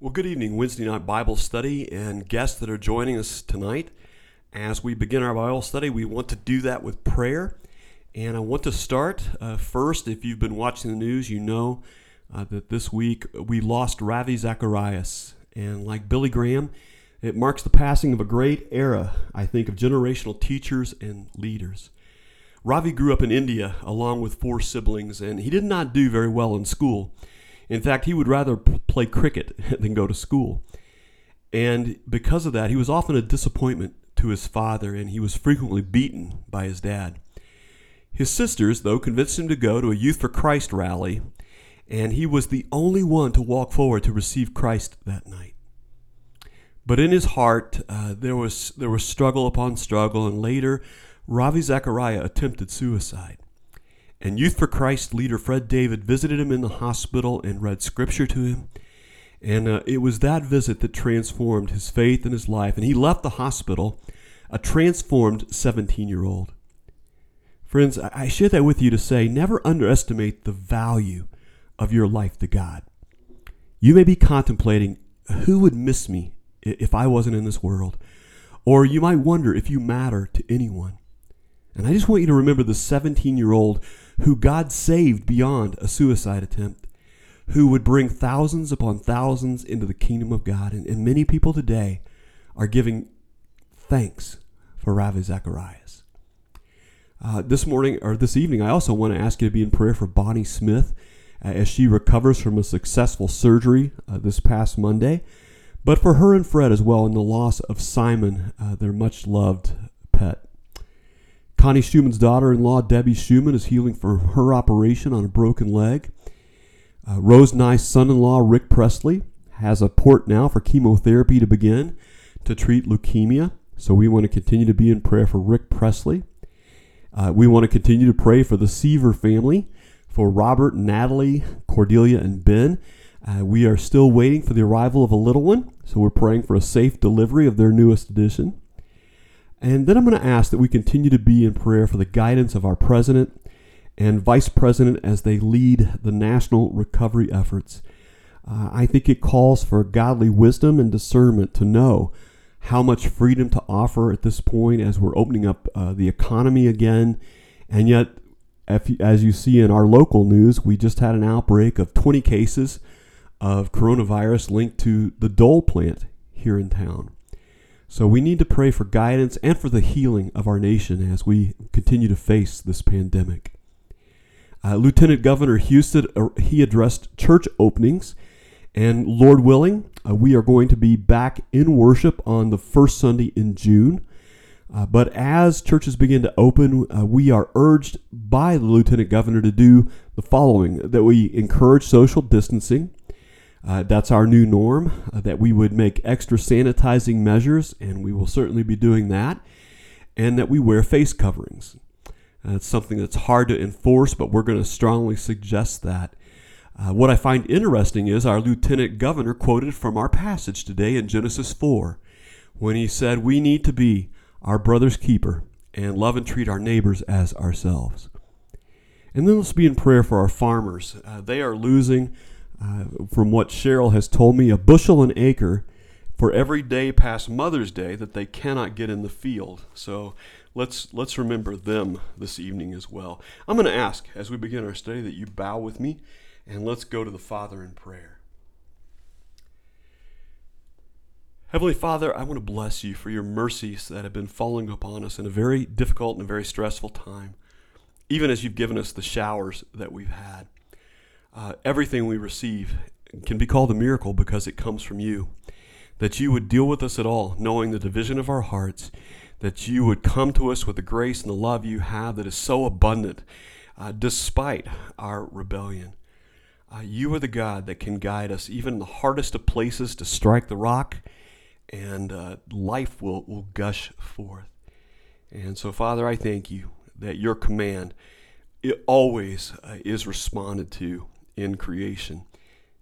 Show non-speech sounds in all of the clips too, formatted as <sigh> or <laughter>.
Well, good evening, Wednesday night Bible study, and guests that are joining us tonight. As we begin our Bible study, we want to do that with prayer. And I want to start uh, first. If you've been watching the news, you know uh, that this week we lost Ravi Zacharias. And like Billy Graham, it marks the passing of a great era, I think, of generational teachers and leaders. Ravi grew up in India along with four siblings, and he did not do very well in school. In fact, he would rather play cricket <laughs> than go to school. And because of that, he was often a disappointment to his father, and he was frequently beaten by his dad. His sisters, though, convinced him to go to a Youth for Christ rally, and he was the only one to walk forward to receive Christ that night. But in his heart, uh, there was there was struggle upon struggle, and later, Ravi Zacharias attempted suicide. And Youth for Christ leader Fred David visited him in the hospital and read scripture to him. And uh, it was that visit that transformed his faith and his life. And he left the hospital a transformed 17 year old. Friends, I share that with you to say never underestimate the value of your life to God. You may be contemplating who would miss me if I wasn't in this world, or you might wonder if you matter to anyone. And I just want you to remember the 17 year old who God saved beyond a suicide attempt, who would bring thousands upon thousands into the kingdom of God. And, and many people today are giving thanks for Ravi Zacharias. Uh, this morning or this evening, I also want to ask you to be in prayer for Bonnie Smith uh, as she recovers from a successful surgery uh, this past Monday, but for her and Fred as well in the loss of Simon, uh, their much loved pet. Connie Schumann's daughter in law, Debbie Schumann, is healing from her operation on a broken leg. Uh, Rose Nye's son in law, Rick Presley, has a port now for chemotherapy to begin to treat leukemia. So we want to continue to be in prayer for Rick Presley. Uh, we want to continue to pray for the Seaver family, for Robert, Natalie, Cordelia, and Ben. Uh, we are still waiting for the arrival of a little one, so we're praying for a safe delivery of their newest edition. And then I'm going to ask that we continue to be in prayer for the guidance of our president and vice president as they lead the national recovery efforts. Uh, I think it calls for godly wisdom and discernment to know how much freedom to offer at this point as we're opening up uh, the economy again. And yet, as you see in our local news, we just had an outbreak of 20 cases of coronavirus linked to the Dole plant here in town. So we need to pray for guidance and for the healing of our nation as we continue to face this pandemic. Uh, Lieutenant Governor Husted, uh, he addressed church openings, and Lord willing, uh, we are going to be back in worship on the first Sunday in June. Uh, but as churches begin to open, uh, we are urged by the Lieutenant Governor to do the following that we encourage social distancing, uh, that's our new norm, uh, that we would make extra sanitizing measures, and we will certainly be doing that, and that we wear face coverings. Uh, it's something that's hard to enforce, but we're going to strongly suggest that. Uh, what I find interesting is our lieutenant governor quoted from our passage today in Genesis 4 when he said, We need to be our brother's keeper and love and treat our neighbors as ourselves. And then let's be in prayer for our farmers. Uh, they are losing uh, from what Cheryl has told me, a bushel an acre for every day past Mother's Day that they cannot get in the field. So let's let's remember them this evening as well. I'm going to ask as we begin our study that you bow with me and let's go to the Father in prayer. Heavenly Father, I want to bless you for your mercies that have been falling upon us in a very difficult and a very stressful time, even as you've given us the showers that we've had uh, everything we receive can be called a miracle because it comes from you. That you would deal with us at all, knowing the division of our hearts, that you would come to us with the grace and the love you have that is so abundant uh, despite our rebellion. Uh, you are the God that can guide us even in the hardest of places to strike the rock, and uh, life will, will gush forth. And so, Father, I thank you that your command it always uh, is responded to in creation.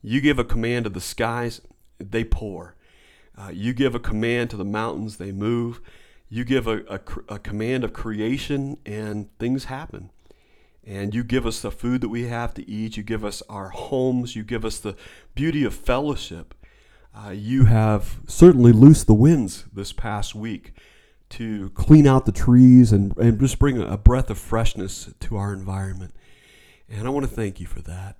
You give a command to the skies, they pour. Uh, you give a command to the mountains, they move. You give a, a, a command of creation, and things happen. And you give us the food that we have to eat. You give us our homes. You give us the beauty of fellowship. Uh, you have certainly loosed the winds this past week to clean out the trees and, and just bring a breath of freshness to our environment. And I want to thank you for that.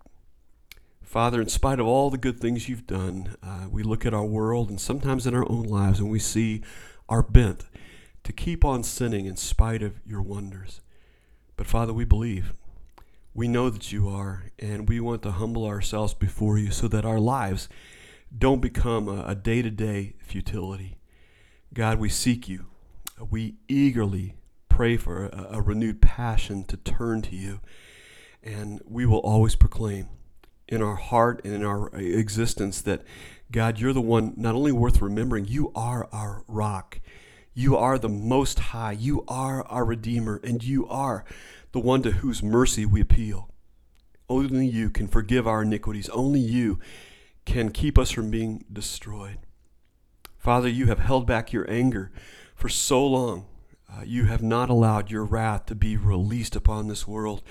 Father, in spite of all the good things you've done, uh, we look at our world and sometimes in our own lives and we see our bent to keep on sinning in spite of your wonders. But Father, we believe. We know that you are, and we want to humble ourselves before you so that our lives don't become a day to day futility. God, we seek you. We eagerly pray for a, a, renewed passion to turn to you. And we will always proclaim in our heart and in our existence that, God, you're the one not only worth remembering, you are our rock. You are the most high. You are our Redeemer, and you are the one to whose mercy we appeal. Only you can forgive our iniquities. Only you can keep us from being destroyed. Father, you have held back your anger for so long. Uh, you have not allowed your wrath to be released upon this world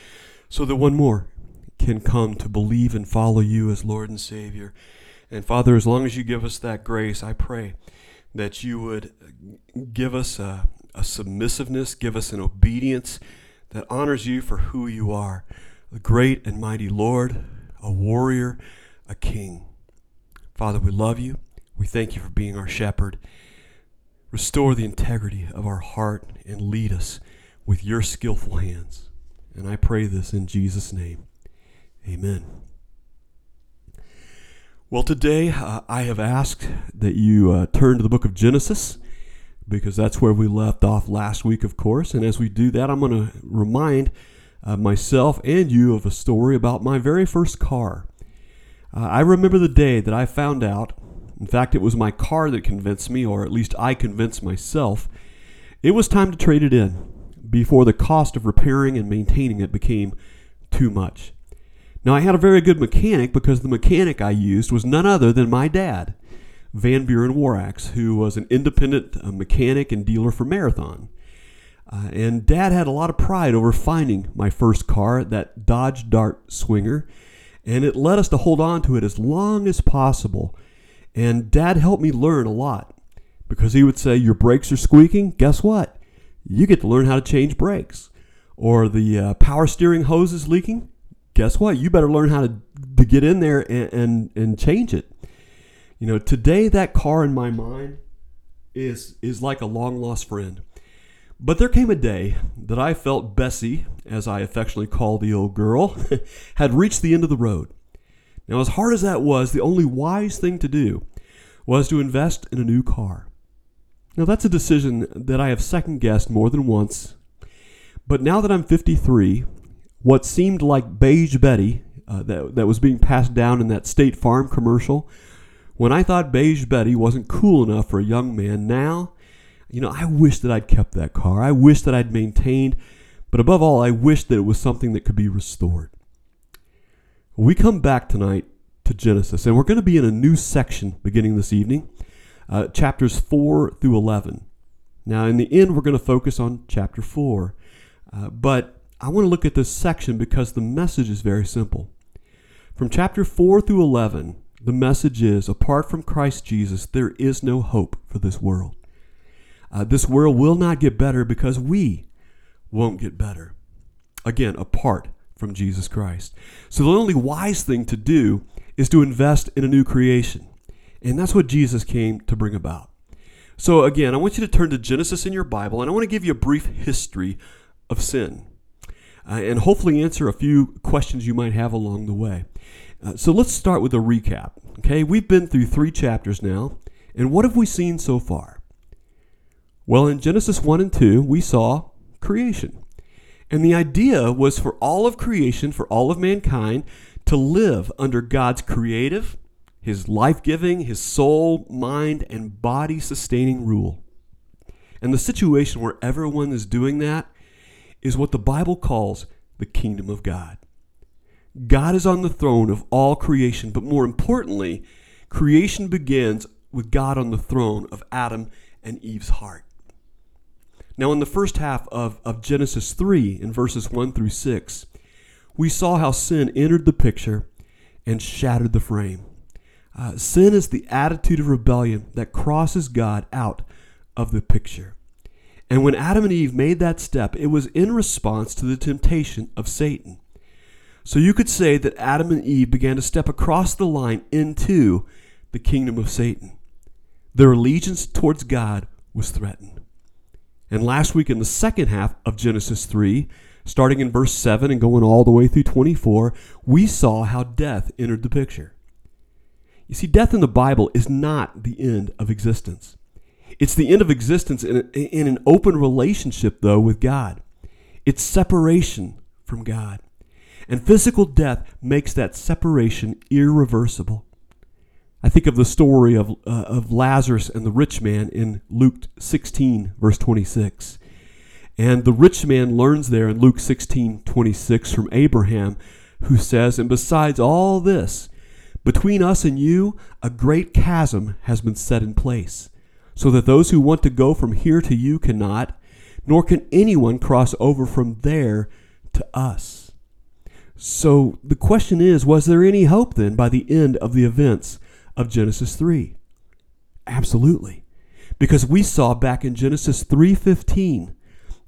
so that one more can come to believe and follow you as Lord and Savior. And Father, as long as you give us that grace, I pray that you would give us a, a submissiveness, give us an obedience that honors you for who you are the great and mighty Lord, a warrior, a king. Father, we love you. We thank you for being our shepherd. Restore the integrity of our heart and lead us with your skillful hands. And I pray this in Jesus' name. Amen. Well, today uh, I have asked that you uh, turn to the book of Genesis because that's where we left off last week, of course. And as we do that, I'm going to remind uh, myself and you of a story about my very first car. Uh, I remember the day that I found out, in fact, it was my car that convinced me, or at least I convinced myself, it was time to trade it in before the cost of repairing and maintaining it became too much. Now, I had a very good mechanic because the mechanic I used was none other than my dad, Van Buren Warax, who was an independent uh, mechanic and dealer for Marathon. Uh, and dad had a lot of pride over finding my first car, that Dodge Dart Swinger and it led us to hold on to it as long as possible. And dad helped me learn a lot because he would say, Your brakes are squeaking. Guess what? You get to learn how to change brakes. Or the uh, power steering hose is leaking. Guess what? You better learn how to, to get in there and, and, and change it. You know, today that car in my mind is, is like a long lost friend. But there came a day that I felt Bessie, as I affectionately call the old girl, <laughs> had reached the end of the road. Now, as hard as that was, the only wise thing to do was to invest in a new car. Now, that's a decision that I have second guessed more than once. But now that I'm 53, what seemed like Beige Betty uh, that, that was being passed down in that State Farm commercial, when I thought Beige Betty wasn't cool enough for a young man, now you know, I wish that I'd kept that car. I wish that I'd maintained, but above all, I wish that it was something that could be restored. We come back tonight to Genesis, and we're going to be in a new section beginning this evening, uh, chapters 4 through 11. Now, in the end, we're going to focus on chapter 4, uh, but I want to look at this section because the message is very simple. From chapter 4 through 11, the message is apart from Christ Jesus, there is no hope for this world. Uh, this world will not get better because we won't get better. Again, apart from Jesus Christ. So the only wise thing to do is to invest in a new creation. And that's what Jesus came to bring about. So again, I want you to turn to Genesis in your Bible, and I want to give you a brief history of sin. Uh, and hopefully answer a few questions you might have along the way. Uh, so let's start with a recap. Okay, we've been through three chapters now, and what have we seen so far? Well, in Genesis 1 and 2, we saw creation. And the idea was for all of creation, for all of mankind, to live under God's creative, His life giving, His soul, mind, and body sustaining rule. And the situation where everyone is doing that is what the Bible calls the kingdom of God. God is on the throne of all creation, but more importantly, creation begins with God on the throne of Adam and Eve's heart. Now, in the first half of, of Genesis 3, in verses 1 through 6, we saw how sin entered the picture and shattered the frame. Uh, sin is the attitude of rebellion that crosses God out of the picture. And when Adam and Eve made that step, it was in response to the temptation of Satan. So you could say that Adam and Eve began to step across the line into the kingdom of Satan. Their allegiance towards God was threatened. And last week in the second half of Genesis 3, starting in verse 7 and going all the way through 24, we saw how death entered the picture. You see, death in the Bible is not the end of existence. It's the end of existence in, a, in an open relationship, though, with God. It's separation from God. And physical death makes that separation irreversible. I think of the story of, uh, of Lazarus and the rich man in Luke 16, verse 26. And the rich man learns there in Luke 16, 26 from Abraham, who says, And besides all this, between us and you, a great chasm has been set in place so that those who want to go from here to you cannot, nor can anyone cross over from there to us. So the question is was there any hope then by the end of the events of Genesis 3? Absolutely. Because we saw back in Genesis 3:15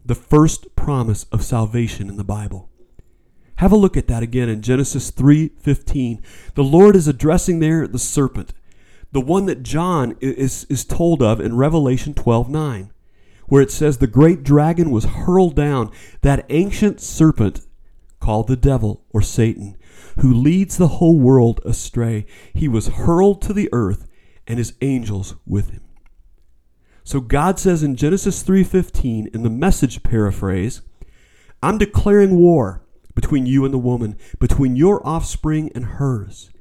the first promise of salvation in the Bible. Have a look at that again in Genesis 3:15. The Lord is addressing there the serpent the one that John is, is told of in Revelation 12 9, where it says, The great dragon was hurled down, that ancient serpent called the devil or Satan, who leads the whole world astray. He was hurled to the earth, and his angels with him. So God says in Genesis 3:15 in the message paraphrase, I'm declaring war between you and the woman, between your offspring and hers.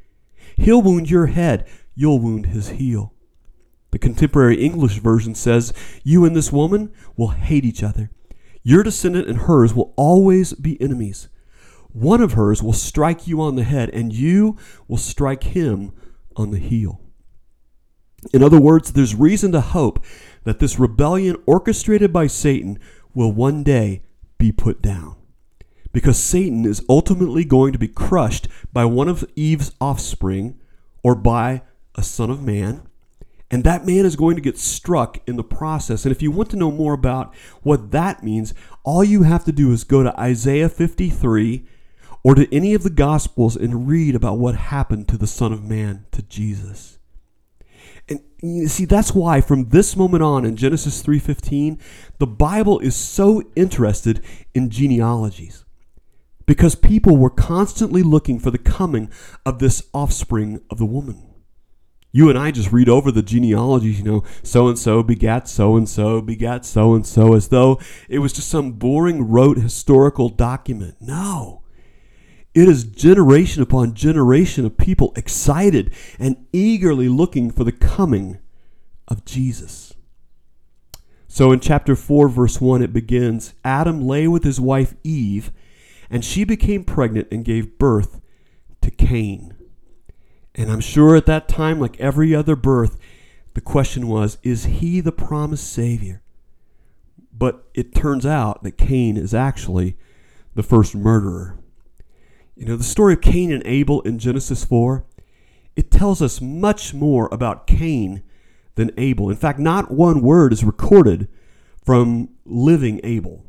He'll wound your head, you'll wound his heel. The contemporary English version says, You and this woman will hate each other. Your descendant and hers will always be enemies. One of hers will strike you on the head, and you will strike him on the heel. In other words, there's reason to hope that this rebellion orchestrated by Satan will one day be put down. Because Satan is ultimately going to be crushed by one of Eve's offspring or by a son of man, and that man is going to get struck in the process. And if you want to know more about what that means, all you have to do is go to Isaiah 53 or to any of the Gospels and read about what happened to the Son of Man, to Jesus. And you see, that's why from this moment on in Genesis 3:15, the Bible is so interested in genealogies. Because people were constantly looking for the coming of this offspring of the woman you and I just read over the genealogies, you know, so and so begat so and so, begat so and so, as though it was just some boring, rote historical document. No. It is generation upon generation of people excited and eagerly looking for the coming of Jesus. So in chapter 4, verse 1, it begins Adam lay with his wife Eve, and she became pregnant and gave birth to Cain. And I'm sure at that time, like every other birth, the question was, is he the promised Savior? But it turns out that Cain is actually the first murderer. You know, the story of Cain and Abel in Genesis 4, it tells us much more about Cain than Abel. In fact, not one word is recorded from living Abel.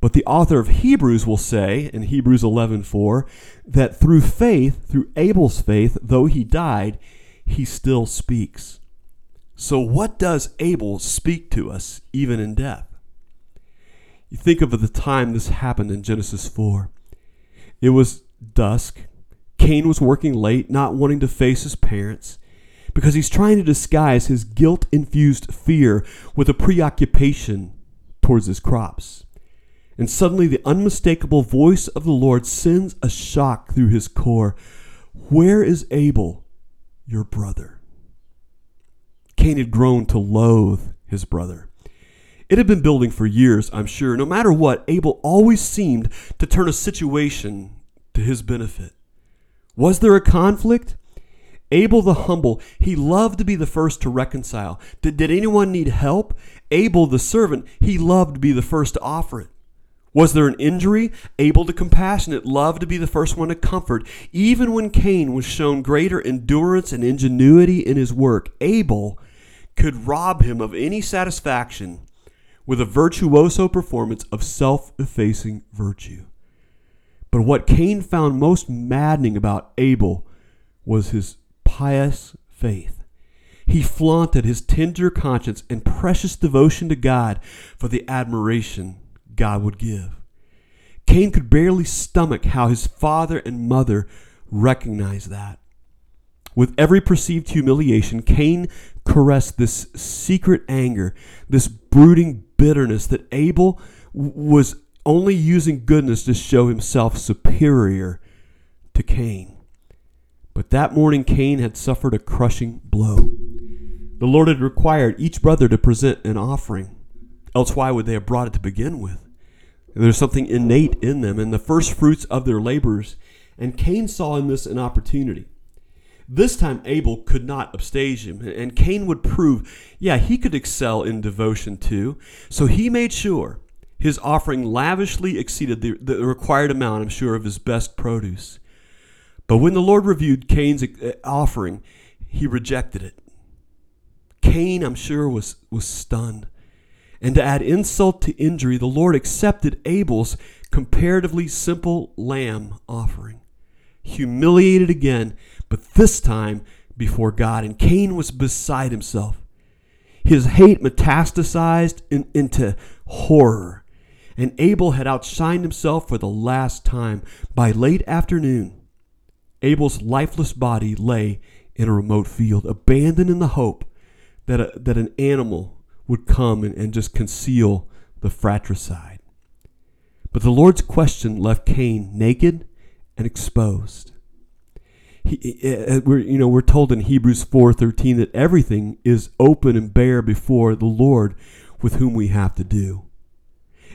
But the author of Hebrews will say in Hebrews 11:4 that through faith, through Abel's faith, though he died, he still speaks. So what does Abel speak to us even in death? You think of the time this happened in Genesis 4. It was dusk. Cain was working late, not wanting to face his parents because he's trying to disguise his guilt infused fear with a preoccupation towards his crops. And suddenly the unmistakable voice of the Lord sends a shock through his core. Where is Abel, your brother? Cain had grown to loathe his brother. It had been building for years, I'm sure. No matter what, Abel always seemed to turn a situation to his benefit. Was there a conflict? Abel the humble, he loved to be the first to reconcile. Did, did anyone need help? Abel the servant, he loved to be the first to offer it. Was there an injury? Abel to compassionate love to be the first one to comfort. Even when Cain was shown greater endurance and ingenuity in his work, Abel could rob him of any satisfaction with a virtuoso performance of self effacing virtue. But what Cain found most maddening about Abel was his pious faith. He flaunted his tender conscience and precious devotion to God for the admiration God would give. Cain could barely stomach how his father and mother recognized that. With every perceived humiliation, Cain caressed this secret anger, this brooding bitterness that Abel was only using goodness to show himself superior to Cain. But that morning, Cain had suffered a crushing blow. The Lord had required each brother to present an offering. Else, why would they have brought it to begin with? There's something innate in them, and the first fruits of their labors. And Cain saw in this an opportunity. This time, Abel could not upstage him, and Cain would prove, yeah, he could excel in devotion too. So he made sure his offering lavishly exceeded the, the required amount, I'm sure, of his best produce. But when the Lord reviewed Cain's uh, offering, he rejected it. Cain, I'm sure, was, was stunned. And to add insult to injury, the Lord accepted Abel's comparatively simple lamb offering. Humiliated again, but this time before God. And Cain was beside himself. His hate metastasized in, into horror and Abel had outshined himself for the last time. By late afternoon, Abel's lifeless body lay in a remote field, abandoned in the hope that, a, that an animal would come and, and just conceal the fratricide. But the Lord's question left Cain naked and exposed. He, uh, we're, you know, we're told in Hebrews 4:13 that everything is open and bare before the Lord with whom we have to do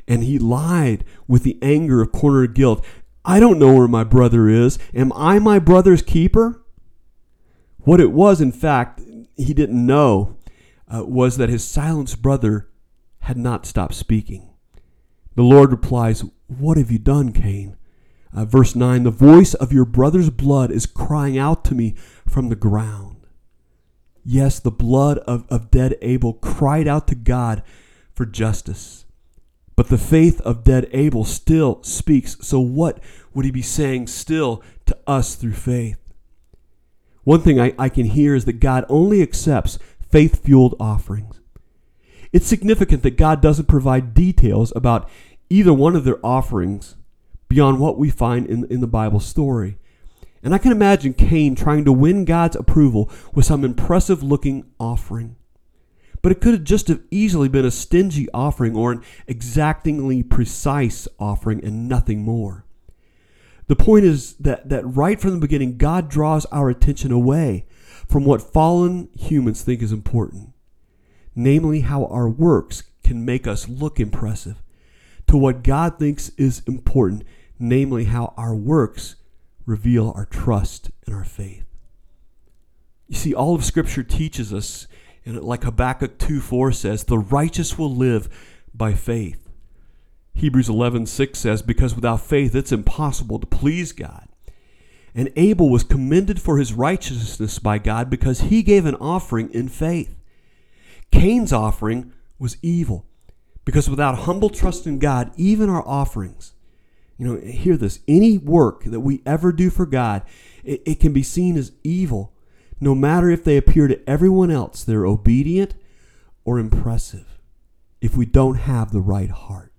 and he lied with the anger of cornered guilt. I don't know where my brother is. Am I my brother's keeper? What it was, in fact, he didn't know, uh, was that his silenced brother had not stopped speaking. The Lord replies, What have you done, Cain? Uh, verse 9 The voice of your brother's blood is crying out to me from the ground. Yes, the blood of, of dead Abel cried out to God for justice. But the faith of dead Abel still speaks. So, what would he be saying still to us through faith? One thing I, I can hear is that God only accepts faith fueled offerings. It's significant that God doesn't provide details about either one of their offerings beyond what we find in, in the Bible story. And I can imagine Cain trying to win God's approval with some impressive looking offering but it could have just have easily been a stingy offering or an exactingly precise offering and nothing more. The point is that, that right from the beginning, God draws our attention away from what fallen humans think is important, namely how our works can make us look impressive, to what God thinks is important, namely how our works reveal our trust and our faith. You see, all of Scripture teaches us and like Habakkuk 2 4 says, the righteous will live by faith. Hebrews 11 6 says, because without faith it's impossible to please God. And Abel was commended for his righteousness by God because he gave an offering in faith. Cain's offering was evil because without humble trust in God, even our offerings, you know, hear this any work that we ever do for God, it, it can be seen as evil no matter if they appear to everyone else, they're obedient or impressive if we don't have the right heart.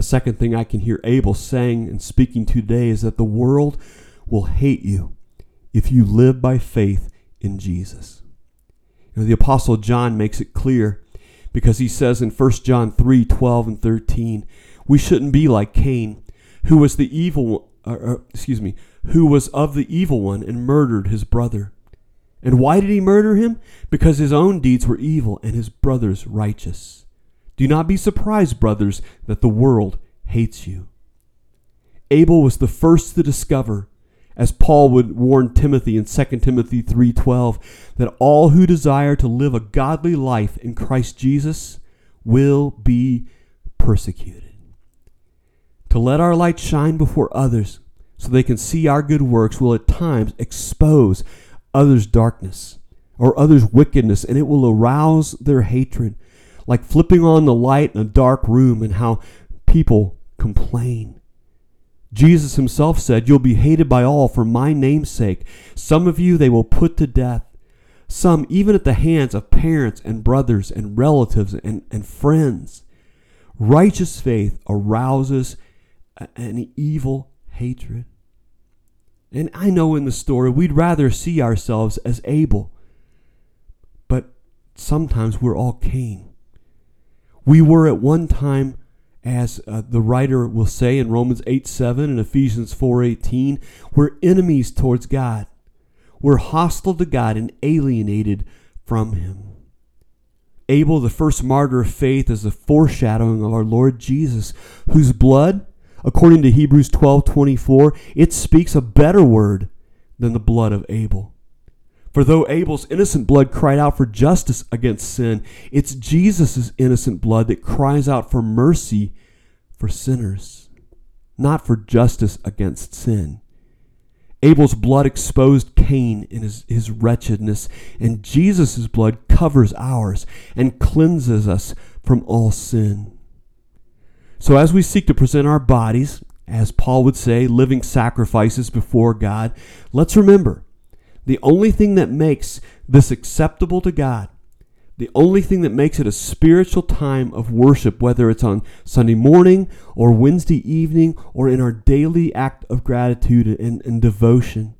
The second thing I can hear Abel saying and speaking today is that the world will hate you if you live by faith in Jesus. You know, the apostle John makes it clear because he says in 1 John 3, 12 and 13, we shouldn't be like Cain, who was the evil, uh, uh, excuse me, who was of the evil one and murdered his brother. And why did he murder him? Because his own deeds were evil and his brother's righteous. Do not be surprised, brothers, that the world hates you. Abel was the first to discover, as Paul would warn Timothy in 2 Timothy 3:12, that all who desire to live a godly life in Christ Jesus will be persecuted. To let our light shine before others so they can see our good works will at times expose others' darkness or others' wickedness, and it will arouse their hatred, like flipping on the light in a dark room and how people complain. Jesus himself said, You'll be hated by all for my name's sake. Some of you they will put to death, some even at the hands of parents and brothers and relatives and, and friends. Righteous faith arouses an evil hatred. And I know in the story we'd rather see ourselves as Abel, but sometimes we're all Cain. We were at one time as uh, the writer will say in Romans 8 7 and Ephesians 4 18, we're enemies towards God. We're hostile to God and alienated from Him. Abel, the first martyr of faith, is a foreshadowing of our Lord Jesus, whose blood, according to Hebrews 12 24, it speaks a better word than the blood of Abel. For though Abel's innocent blood cried out for justice against sin, it's Jesus' innocent blood that cries out for mercy for sinners, not for justice against sin. Abel's blood exposed Cain in his, his wretchedness, and Jesus' blood covers ours and cleanses us from all sin. So, as we seek to present our bodies, as Paul would say, living sacrifices before God, let's remember the only thing that makes this acceptable to God, the only thing that makes it a spiritual time of worship, whether it's on Sunday morning or Wednesday evening or in our daily act of gratitude and, and devotion,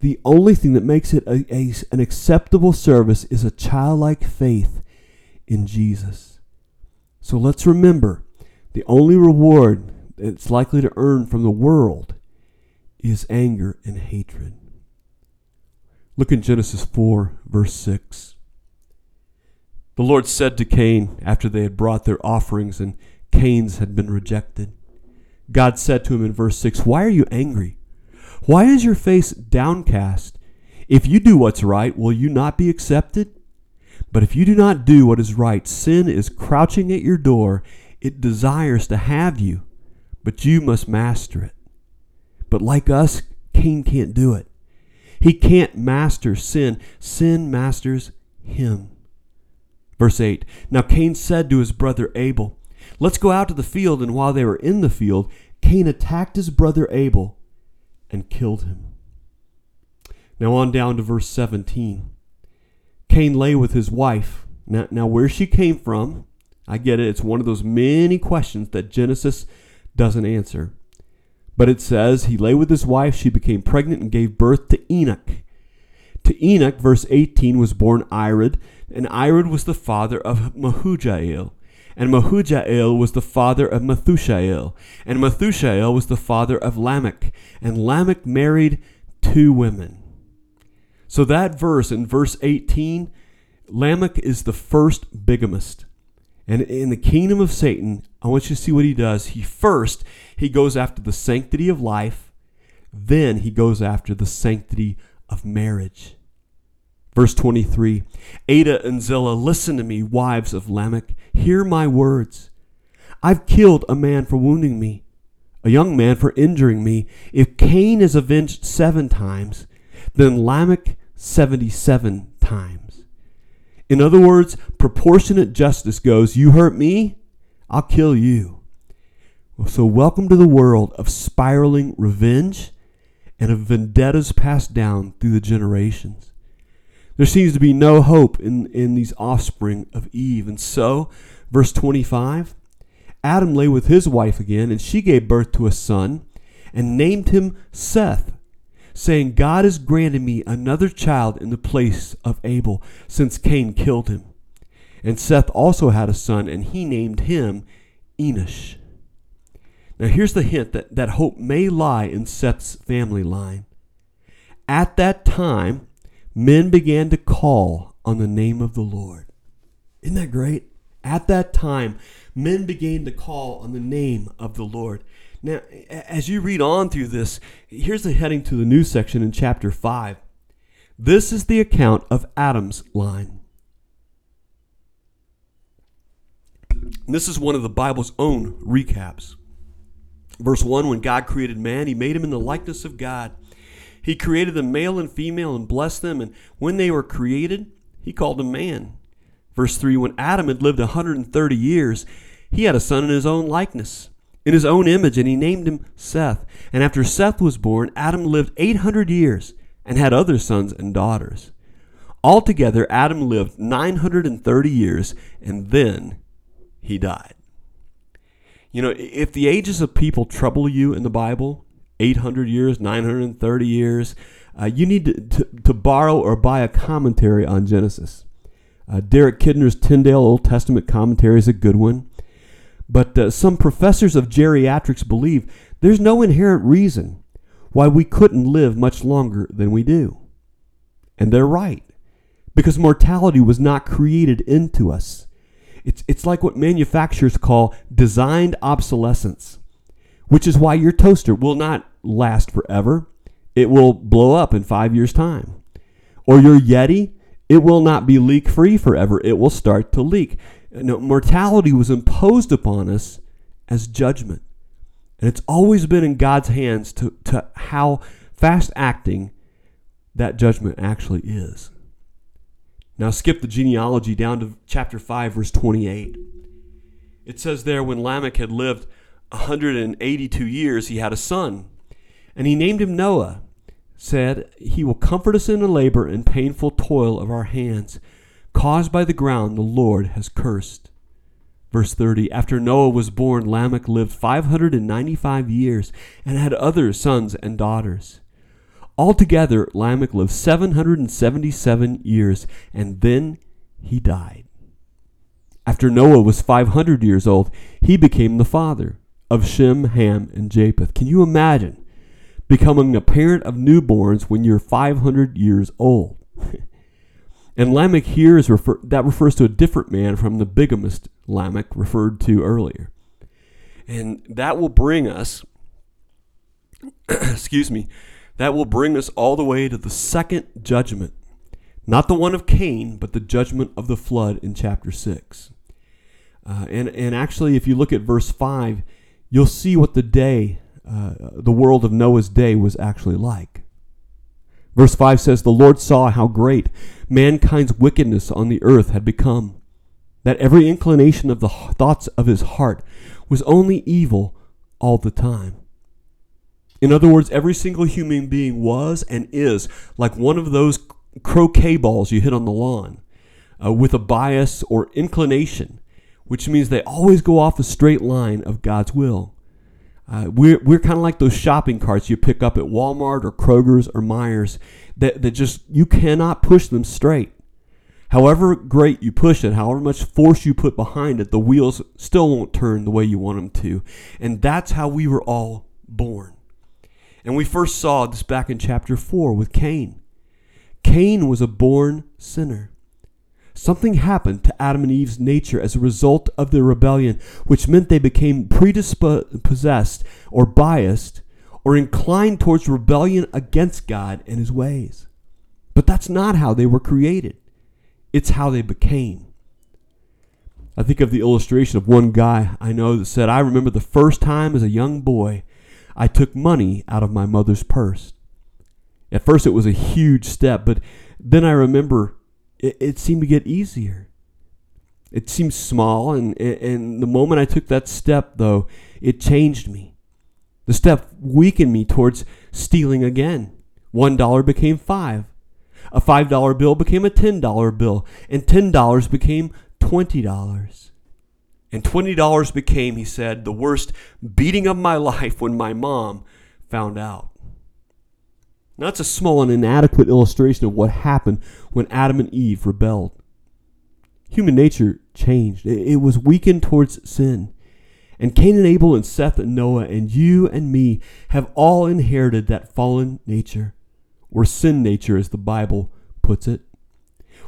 the only thing that makes it a, a, an acceptable service is a childlike faith in Jesus. So let's remember the only reward it's likely to earn from the world is anger and hatred. Look in Genesis 4, verse 6. The Lord said to Cain after they had brought their offerings and Cain's had been rejected. God said to him in verse 6, Why are you angry? Why is your face downcast? If you do what's right, will you not be accepted? But if you do not do what is right, sin is crouching at your door. It desires to have you, but you must master it. But like us, Cain can't do it. He can't master sin. Sin masters him. Verse 8 Now Cain said to his brother Abel, Let's go out to the field. And while they were in the field, Cain attacked his brother Abel and killed him. Now on down to verse 17. Cain lay with his wife. Now, now where she came from, I get it. It's one of those many questions that Genesis doesn't answer. But it says, He lay with his wife, she became pregnant and gave birth to Enoch. To Enoch, verse 18, was born Irad, and Irad was the father of Mehujael. And Mehujael was the father of Methushael, and Methushael was the father of Lamech, and Lamech married two women. So that verse in verse 18, Lamech is the first bigamist. And in the kingdom of Satan, I want you to see what he does. He first, he goes after the sanctity of life, then he goes after the sanctity of marriage. Verse 23 Adah and Zillah, listen to me, wives of Lamech, hear my words. I've killed a man for wounding me, a young man for injuring me. If Cain is avenged seven times, then Lamech 77 times. In other words, proportionate justice goes, You hurt me, I'll kill you. So, welcome to the world of spiraling revenge and of vendettas passed down through the generations. There seems to be no hope in, in these offspring of Eve. And so, verse 25 Adam lay with his wife again, and she gave birth to a son and named him Seth saying, God has granted me another child in the place of Abel, since Cain killed him. And Seth also had a son, and he named him Enosh. Now, here's the hint that, that hope may lie in Seth's family line. At that time, men began to call on the name of the Lord. Isn't that great? At that time, men began to call on the name of the Lord. Now, as you read on through this, here's the heading to the new section in chapter 5. This is the account of Adam's line. This is one of the Bible's own recaps. Verse 1 When God created man, he made him in the likeness of God. He created them male and female and blessed them, and when they were created, he called them man. Verse 3 When Adam had lived a 130 years, he had a son in his own likeness, in his own image, and he named him Seth. And after Seth was born, Adam lived 800 years and had other sons and daughters. Altogether, Adam lived 930 years, and then he died. You know, if the ages of people trouble you in the Bible, 800 years, 930 years, uh, you need to, to, to, borrow or buy a commentary on Genesis. Uh, Derek Kidner's Tyndale Old Testament commentary is a good one. But uh, some professors of geriatrics believe there's no inherent reason why we couldn't live much longer than we do. And they're right, because mortality was not created into us. It's, it's like what manufacturers call designed obsolescence, which is why your toaster will not last forever. It will blow up in five years' time. Or your Yeti, it will not be leak free forever. It will start to leak. No, mortality was imposed upon us as judgment. And it's always been in God's hands to, to how fast acting that judgment actually is. Now, skip the genealogy down to chapter 5, verse 28. It says there, when Lamech had lived 182 years, he had a son, and he named him Noah, said, He will comfort us in the labor and painful toil of our hands, caused by the ground the Lord has cursed. Verse 30 After Noah was born, Lamech lived 595 years and had other sons and daughters. Altogether, Lamech lived 777 years, and then he died. After Noah was 500 years old, he became the father of Shem, Ham, and Japheth. Can you imagine becoming a parent of newborns when you're 500 years old? <laughs> and Lamech here is refer- that refers to a different man from the bigamist Lamech referred to earlier. And that will bring us, <clears throat> excuse me, that will bring us all the way to the second judgment. Not the one of Cain, but the judgment of the flood in chapter 6. Uh, and, and actually, if you look at verse 5, you'll see what the day, uh, the world of Noah's day, was actually like. Verse 5 says, The Lord saw how great mankind's wickedness on the earth had become, that every inclination of the thoughts of his heart was only evil all the time. In other words, every single human being was and is like one of those croquet balls you hit on the lawn uh, with a bias or inclination, which means they always go off a straight line of God's will. Uh, we're we're kind of like those shopping carts you pick up at Walmart or Kroger's or Meijers that, that just, you cannot push them straight. However great you push it, however much force you put behind it, the wheels still won't turn the way you want them to. And that's how we were all born. And we first saw this back in chapter 4 with Cain. Cain was a born sinner. Something happened to Adam and Eve's nature as a result of their rebellion, which meant they became predisposed or biased or inclined towards rebellion against God and his ways. But that's not how they were created, it's how they became. I think of the illustration of one guy I know that said, I remember the first time as a young boy I took money out of my mother's purse. At first, it was a huge step, but then I remember it, it seemed to get easier. It seemed small, and, and the moment I took that step, though, it changed me. The step weakened me towards stealing again. One dollar became five. A five dollar bill became a ten dollar bill, and ten dollars became twenty dollars. And $20 became, he said, the worst beating of my <laughs> life when my mom found out. Now, that's a small and inadequate illustration of what happened when Adam and Eve rebelled. Human nature changed, it was weakened towards sin. And Cain and Abel and Seth and Noah and you and me have all inherited that fallen nature, or sin nature, as the Bible puts it.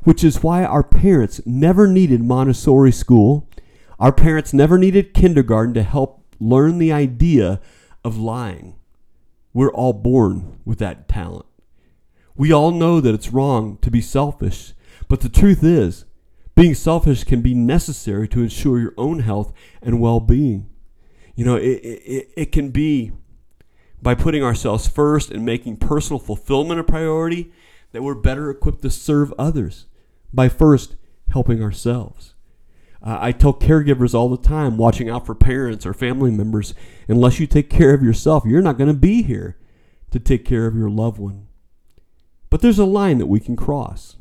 Which is why our parents never needed Montessori school our parents never needed kindergarten to help learn the idea of lying. We're all born with that talent. We all know that it's wrong to be selfish, but the truth is, being selfish can be necessary to ensure your own health and well being. You know, it, it, it can be by putting ourselves first and making personal fulfillment a priority that we're better equipped to serve others by first helping ourselves. Uh, I tell caregivers all the time watching out for parents or family members, unless you take care of yourself, you're not going to be here to take care of your loved one. But there's a line that we can cross.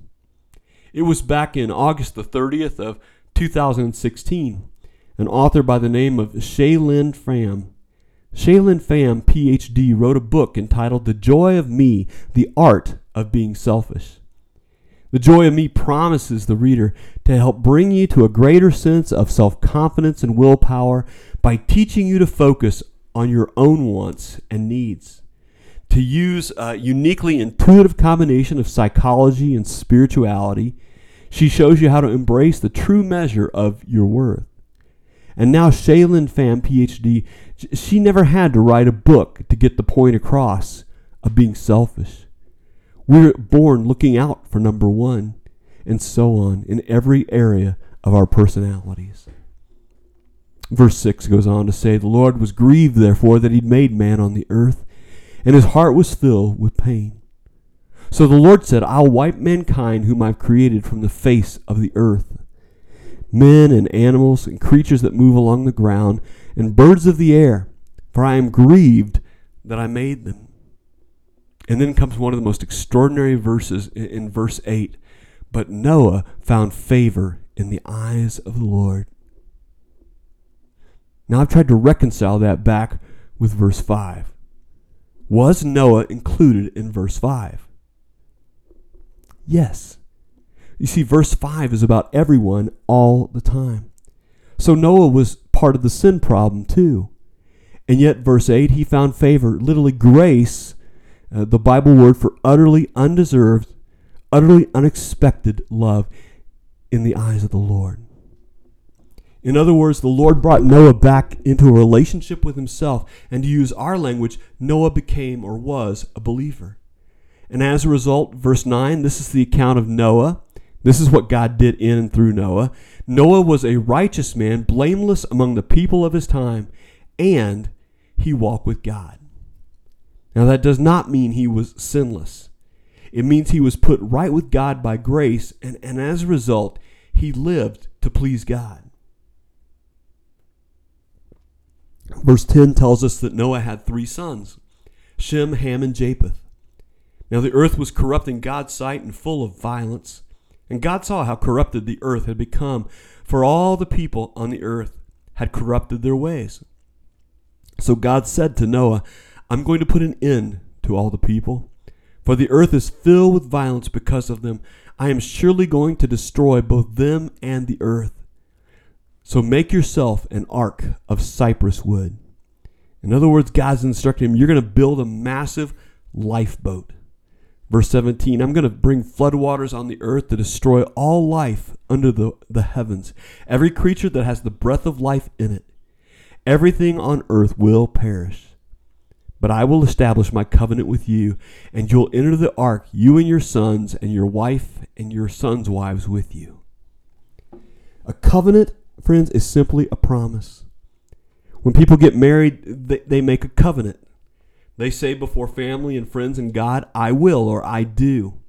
It was back in August the 30th of 2016. An author by the name of Shaylin Pham. Shaylin Pham, PhD, wrote a book entitled The Joy of Me, The Art of Being Selfish. The Joy of Me promises the reader to help bring you to a greater sense of self confidence and willpower by teaching you to focus on your own wants and needs to use a uniquely intuitive combination of psychology and spirituality. She shows you how to embrace the true measure of your worth. And now Shaylin Pham, PhD, she never had to write a book to get the point across of being selfish. We're born looking out for number one, and so on in every area of our personalities. Verse 6 goes on to say, The Lord was grieved, therefore, that he'd made man on the earth and his heart was filled with pain. So the Lord said, I'll wipe mankind whom I've created from the face of the earth men and animals and creatures that move along the ground and birds of the air, for I am grieved that I made them. And then comes one of the most extraordinary verses in, verse 8. But Noah found favor in the eyes of the Lord. Now I've tried to reconcile that back with verse 5. Was Noah included in verse 5? Yes. You see, verse 5 is about everyone all the time. So Noah was part of the sin problem too. And yet, verse 8, he found favor, literally grace, uh, the Bible word for utterly undeserved, utterly unexpected love in the eyes of the Lord. In other words, the Lord brought Noah back into a relationship with himself, and to use our language, Noah became or was a believer. And as a result, verse 9, this is the account of Noah. This is what God did in and through Noah. Noah was a righteous man, blameless among the people of his time, and he walked with God. Now, that does not mean he was sinless. It means he was put right with God by grace, and, and as a result, he lived to please God. Verse 10 tells us that Noah had three sons Shem, Ham, and Japheth. Now the earth was corrupt in God's sight and full of violence. And God saw how corrupted the earth had become, for all the people on the earth had corrupted their ways. So God said to Noah, I'm going to put an end to all the people, for the earth is filled with violence because of them. I am surely going to destroy both them and the earth. So make yourself an ark of cypress wood. In other words, God's instructing him, you're going to build a massive lifeboat. Verse 17, I'm going to bring floodwaters on the earth to destroy all life under the, the heavens, every creature that has the breath of life in it. Everything on earth will perish. But I will establish my covenant with you, and you'll enter the ark, you and your sons, and your wife and your sons' wives with you. A covenant friends, is simply a promise. When people get married, they, they make a covenant. They say before family and friends and God, I will or I do.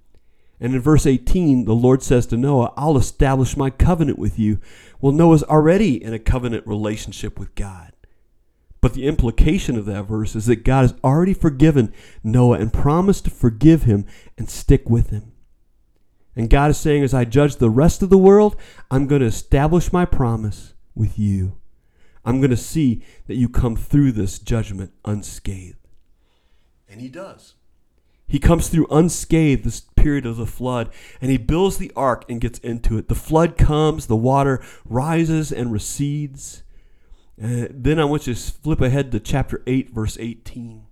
And in verse 18, the Lord says to Noah, I'll establish my covenant with you. Well, Noah's already in a covenant relationship with God. But the implication of that verse is that God has already forgiven Noah and promised to forgive him and stick with him. And God is saying, as I judge the rest of the world, I'm going to establish my promise with you. I'm going to see that you come through this judgment unscathed. And he does. He comes through unscathed this period of the flood, and he builds the ark and gets into it. The flood comes, the water rises and recedes. Uh, then I want you to flip ahead to chapter 8, verse 18.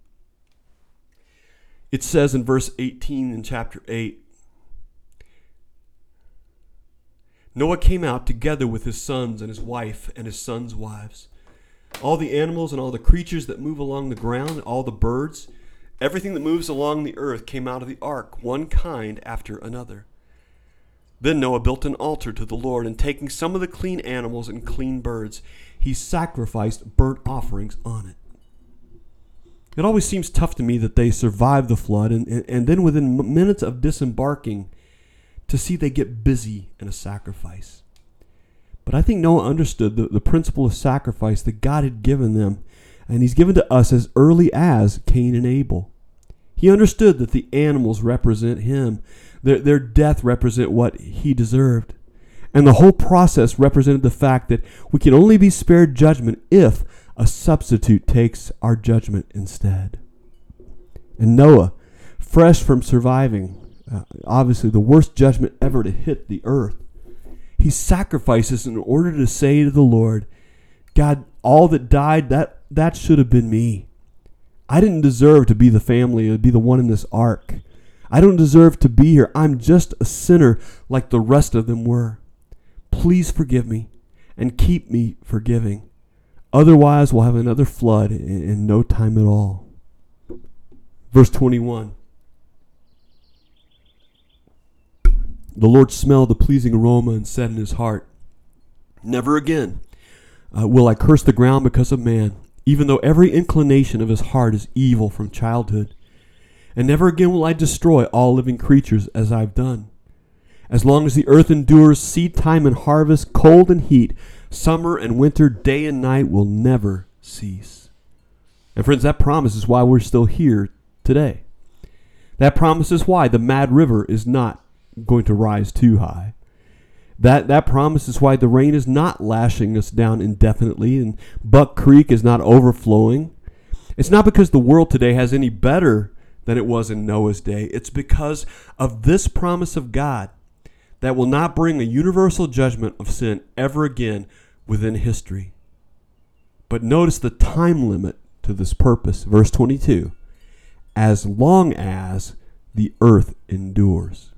It says in verse 18 in chapter 8 Noah came out together with his sons and his wife and his sons' wives. All the animals and all the creatures that move along the ground, all the birds, everything that moves along the earth came out of the ark, one kind after another. Then Noah built an altar to the Lord, and taking some of the clean animals and clean birds, he sacrificed burnt offerings on it. It always seems tough to me that they survive the flood, and, and, and then within minutes of disembarking, to see they get busy in a sacrifice. But I think Noah understood the, the principle of sacrifice that God had given them, and He's given to us as early as Cain and Abel. He understood that the animals represent Him, their, their death represent what He deserved. And the whole process represented the fact that we can only be spared judgment if a substitute takes our judgment instead. And Noah, fresh from surviving, uh, obviously the worst judgment ever to hit the earth, he sacrifices in order to say to the Lord, God, all that died, that, that should have been me. I didn't deserve to be the family, to be the one in this ark. I don't deserve to be here. I'm just a sinner like the rest of them were. Please forgive me and keep me forgiving. Otherwise, we'll have another flood in, in no time at all. Verse 21. The Lord smelled the pleasing aroma and said in his heart, Never again uh, will I curse the ground because of man, even though every inclination of his heart is evil from childhood. And never again will I destroy all living creatures as I've done. As long as the earth endures, seed time and harvest, cold and heat, summer and winter, day and night will never cease. And friends, that promise is why we're still here today. That promise is why the Mad River is not going to rise too high. That, that promise is why the rain is not lashing us down indefinitely and Buck Creek is not overflowing. It's not because the world today has any better than it was in Noah's day. It's because of this promise of God that will not bring a universal judgment of sin ever again within history. But notice the time limit to this purpose. Verse 22 as long as the earth endures.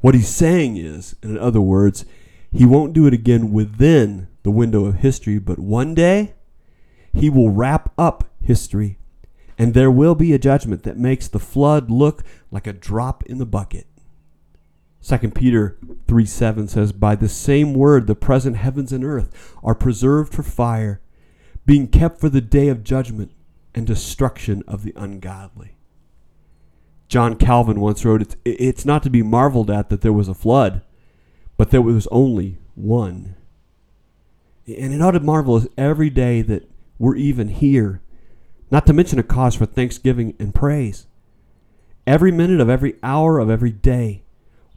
What he's saying is, in other words, he won't do it again within the window of history, but one day he will wrap up history, and there will be a judgment that makes the flood look like a drop in the bucket. 2 Peter 3 7 says, By the same word, the present heavens and earth are preserved for fire, being kept for the day of judgment and destruction of the ungodly. John Calvin once wrote, it's, it's not to be marveled at that there was a flood, but there was only one. And it ought to marvel us every day that we're even here, not to mention a cause for thanksgiving and praise. Every minute of every hour of every day,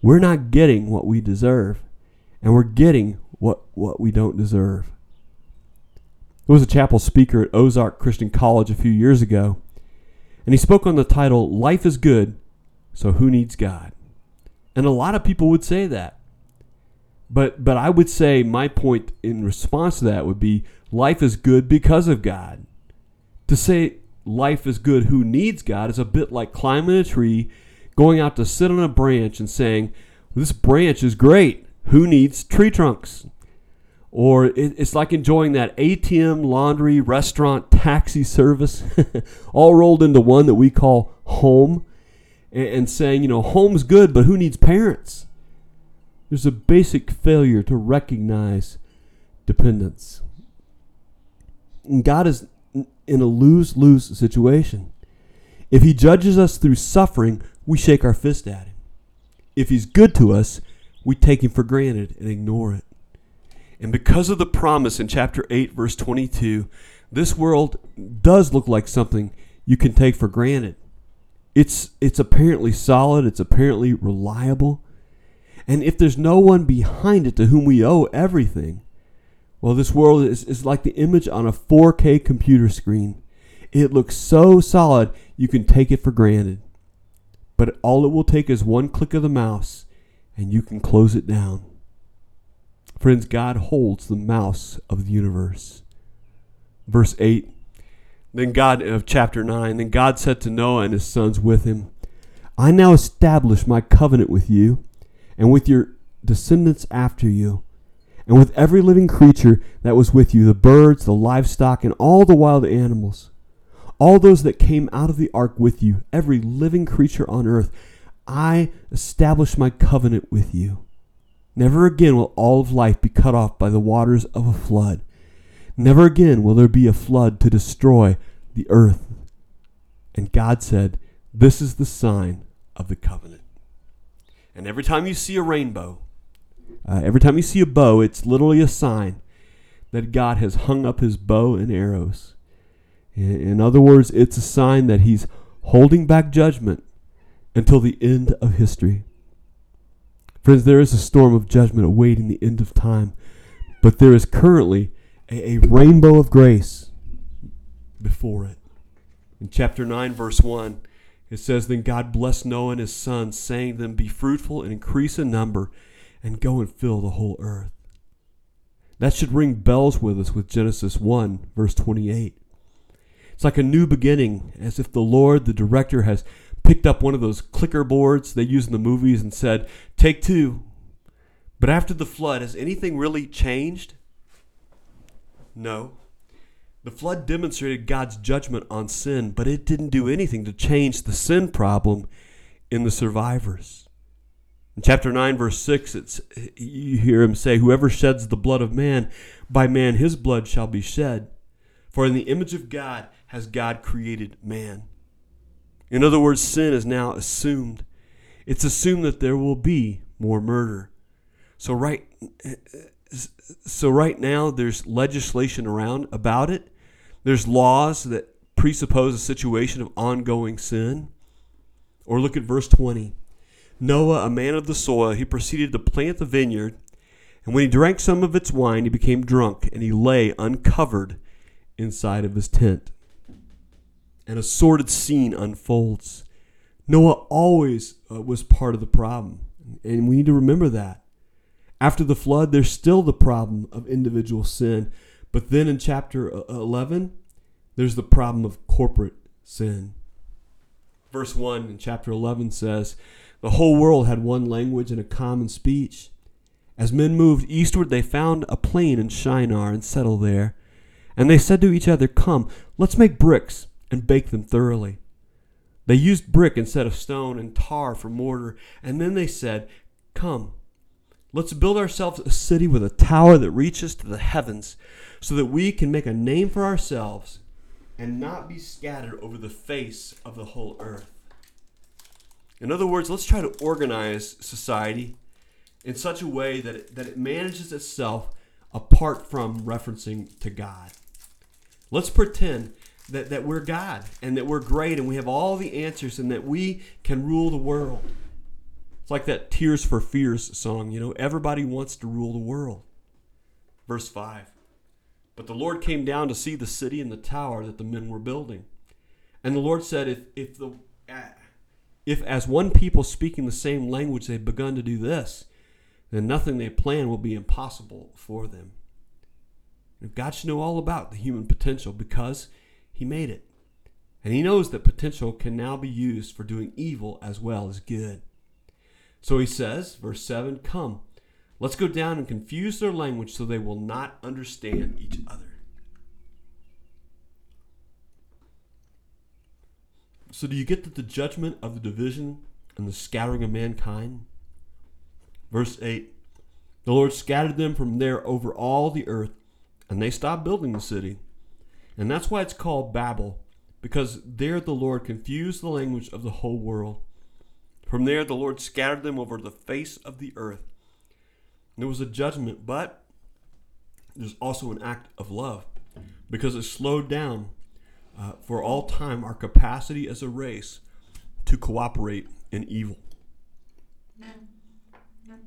we're not getting what we deserve, and we're getting what, what we don't deserve. There was a chapel speaker at Ozark Christian College a few years ago and he spoke on the title, Life is Good, so Who Needs God? And a lot of people would say that. But, but I would say my point in response to that would be life is good because of God. To say life is good, who needs God, is a bit like climbing a tree, going out to sit on a branch and saying, This branch is great. Who needs tree trunks? or it's like enjoying that ATM, laundry, restaurant, taxi service, <laughs> all rolled into one that we call home, and saying, you know, home's good, but who needs parents? There's a basic failure to recognize dependence. And God is in a lose lose situation. If He judges us through suffering, we shake our fist at Him. If He's good to us, we take Him for granted and ignore it. And because of the promise in chapter 8, verse 22, this world does look like something you can take for granted. It's, it's apparently solid, it's apparently reliable. And if there's no one behind it to whom we owe everything, well, this world is, is like the image on a 4K computer screen. It looks so solid, you can take it for granted. But all it will take is one click of the mouse, and you can close it down. Friends, God holds the mouse of the universe. Verse 8 Then God, of chapter 9, then God said to Noah and his sons with him, I now establish my covenant with you and with your descendants after you, and with every living creature that was with you, the birds, the livestock, and all the wild animals, all those that came out of the ark with you, every living creature on earth. I establish my covenant with you. Never again will all of life be cut off by the waters of a flood. Never again will there be a flood to destroy the earth. And God said, This is the sign of the covenant. And every time you see a rainbow, uh, every time you see a bow, it's literally a sign that God has hung up his bow and arrows. In, in other words, it's a sign that he's holding back judgment until the end of history. Friends, there is a storm of judgment awaiting the end of time, but there is currently a, a rainbow of grace before it. In chapter 9, verse 1, it says, Then God blessed Noah and his sons, saying to them, Be fruitful and increase in number, and go and fill the whole earth. That should ring bells with us with Genesis 1, verse 28. It's like a new beginning, as if the Lord, the director, has picked up one of those clicker boards they use in the movies and said, Take two. But after the flood, has anything really changed? No. The flood demonstrated God's judgment on sin, but it didn't do anything to change the sin problem in the survivors. In chapter 9, verse 6, it's, you hear him say, Whoever sheds the blood of man, by man his blood shall be shed. For in the image of God has God created man. In other words, sin is now assumed. It's assumed that there will be more murder. So right so right now there's legislation around about it. There's laws that presuppose a situation of ongoing sin. Or look at verse 20. Noah, a man of the soil, he proceeded to plant the vineyard, and when he drank some of its wine, he became drunk, and he lay uncovered inside of his tent. And a sordid scene unfolds. Noah always uh, was part of the problem, and we need to remember that. After the flood, there's still the problem of individual sin. But then in chapter 11, there's the problem of corporate sin. Verse 1 in chapter 11 says, The whole world had one language and a common speech. As men moved eastward, they found a plain in Shinar and settled there. And they said to each other, Come, let's make bricks and bake them thoroughly. They used brick instead of stone and tar for mortar. And then they said, Come, Let's build ourselves a city with a tower that reaches to the heavens so that we can make a name for ourselves and not be scattered over the face of the whole earth. In other words, let's try to organize society in such a way that it, that it manages itself apart from referencing to God. Let's pretend that, that we're God and that we're great and we have all the answers and that we can rule the world. It's like that Tears for Fears song, you know, everybody wants to rule the world. Verse 5 But the Lord came down to see the city and the tower that the men were building. And the Lord said, If, if, the, if as one people speaking the same language they've begun to do this, then nothing they plan will be impossible for them. God should know all about the human potential because He made it. And He knows that potential can now be used for doing evil as well as good. So he says, verse 7 Come, let's go down and confuse their language so they will not understand each other. So, do you get that the judgment of the division and the scattering of mankind? Verse 8 The Lord scattered them from there over all the earth, and they stopped building the city. And that's why it's called Babel, because there the Lord confused the language of the whole world. From there, the Lord scattered them over the face of the earth. There was a judgment, but there's also an act of love because it slowed down uh, for all time our capacity as a race to cooperate in evil.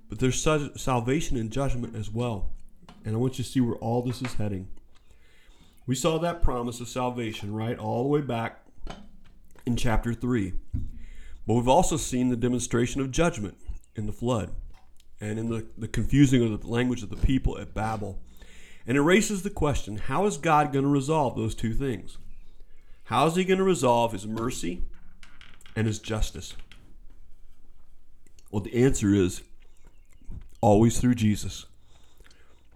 But there's such salvation and judgment as well. And I want you to see where all this is heading. We saw that promise of salvation, right, all the way back in chapter 3. But we've also seen the demonstration of judgment in the flood and in the, the confusing of the language of the people at Babel. And it raises the question how is God going to resolve those two things? How is He going to resolve His mercy and His justice? Well, the answer is always through Jesus.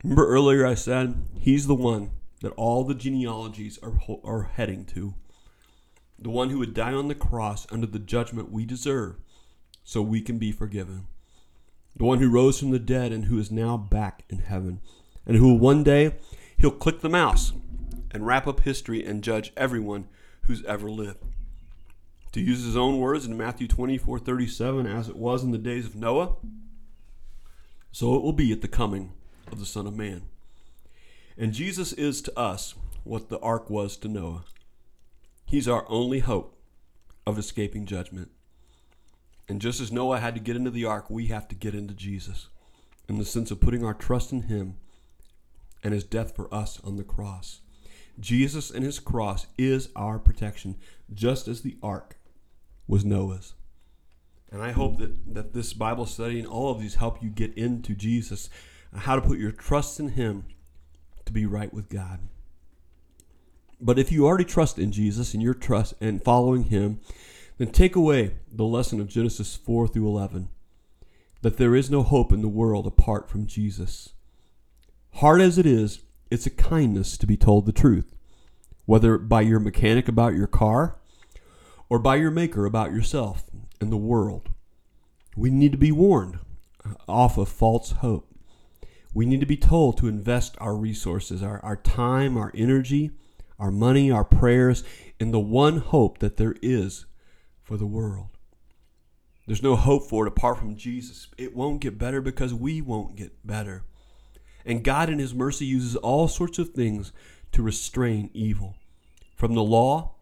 Remember earlier I said He's the one that all the genealogies are, are heading to the one who would die on the cross under the judgment we deserve, so we can be forgiven. The one who rose from the dead and who is now back in heaven, and who one day he'll click the mouse and wrap up history and judge everyone who's ever lived. To use his own words in Matthew 24 37, as it was in the days of Noah, so it will be at the coming of the Son of Man. And Jesus is to us what the ark was to Noah. He's our only hope of escaping judgment. And just as Noah had to get into the ark, we have to get into Jesus in the sense of putting our trust in him and his death for us on the cross. Jesus and his cross is our protection, just as the ark was Noah's. And I hope that, that this Bible study and all of these help you get into Jesus, uh, how to put your trust in him to be right with God. But if you already trust in Jesus and your trust and following him, then take away the lesson of Genesis 4 through 11 that there is no hope in the world apart from Jesus. Hard as it is, it's a kindness to be told the truth, whether by your mechanic about your car or by your maker about yourself and the world. We need to be warned off of false hope. We need to be told to invest our resources, our, our time, our energy, our money, our prayers in the one hope that there is for the world. There's no hope for it apart from Jesus. It won't get better because we won't get better. And God, in His mercy, uses all sorts of things to restrain evil. From the law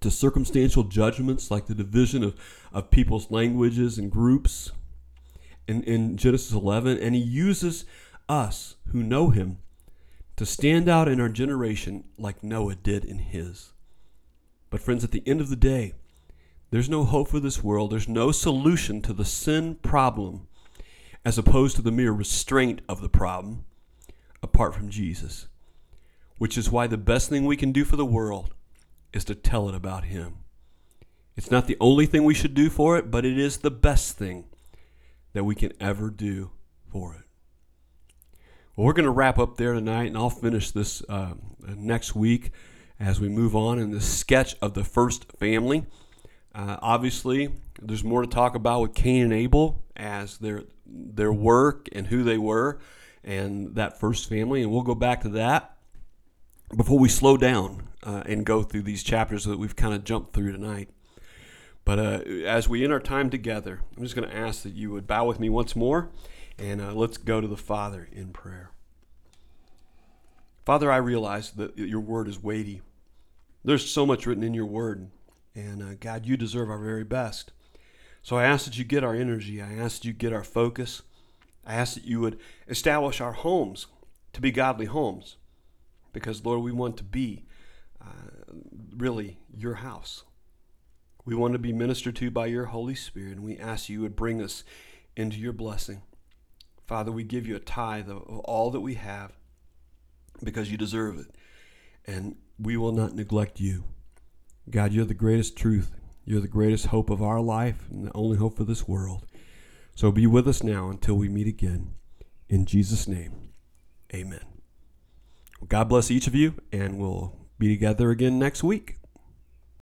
to circumstantial judgments like the division of, of people's languages and groups in, in Genesis 11. And He uses us who know Him to stand out in our generation like Noah did in his. But, friends, at the end of the day, there's no hope for this world. There's no solution to the sin problem as opposed to the mere restraint of the problem apart from Jesus. Which is why the best thing we can do for the world is to tell it about Him. It's not the only thing we should do for it, but it is the best thing that we can ever do for it. Well, we're going to wrap up there tonight, and I'll finish this uh, next week as we move on in this sketch of the first family. Uh, obviously, there's more to talk about with Cain and Abel as their their work and who they were, and that first family, and we'll go back to that before we slow down uh, and go through these chapters that we've kind of jumped through tonight. But uh, as we end our time together, I'm just going to ask that you would bow with me once more, and uh, let's go to the Father in prayer. Father, I realize that your word is weighty. There's so much written in your word and uh, God, you deserve our very best. So I ask that you get our energy. I ask that you get our focus. I ask that you would establish our homes to be godly homes. Because, Lord, we want to be uh, really your house. We want to be ministered to by your Holy Spirit, and we ask you would bring us into your blessing. Father, we give you a tithe of all that we have because you deserve it. And we will not neglect you. God, you're the greatest truth. You're the greatest hope of our life and the only hope for this world. So be with us now until we meet again. In Jesus' name, amen. Well, God bless each of you, and we'll be together again next week.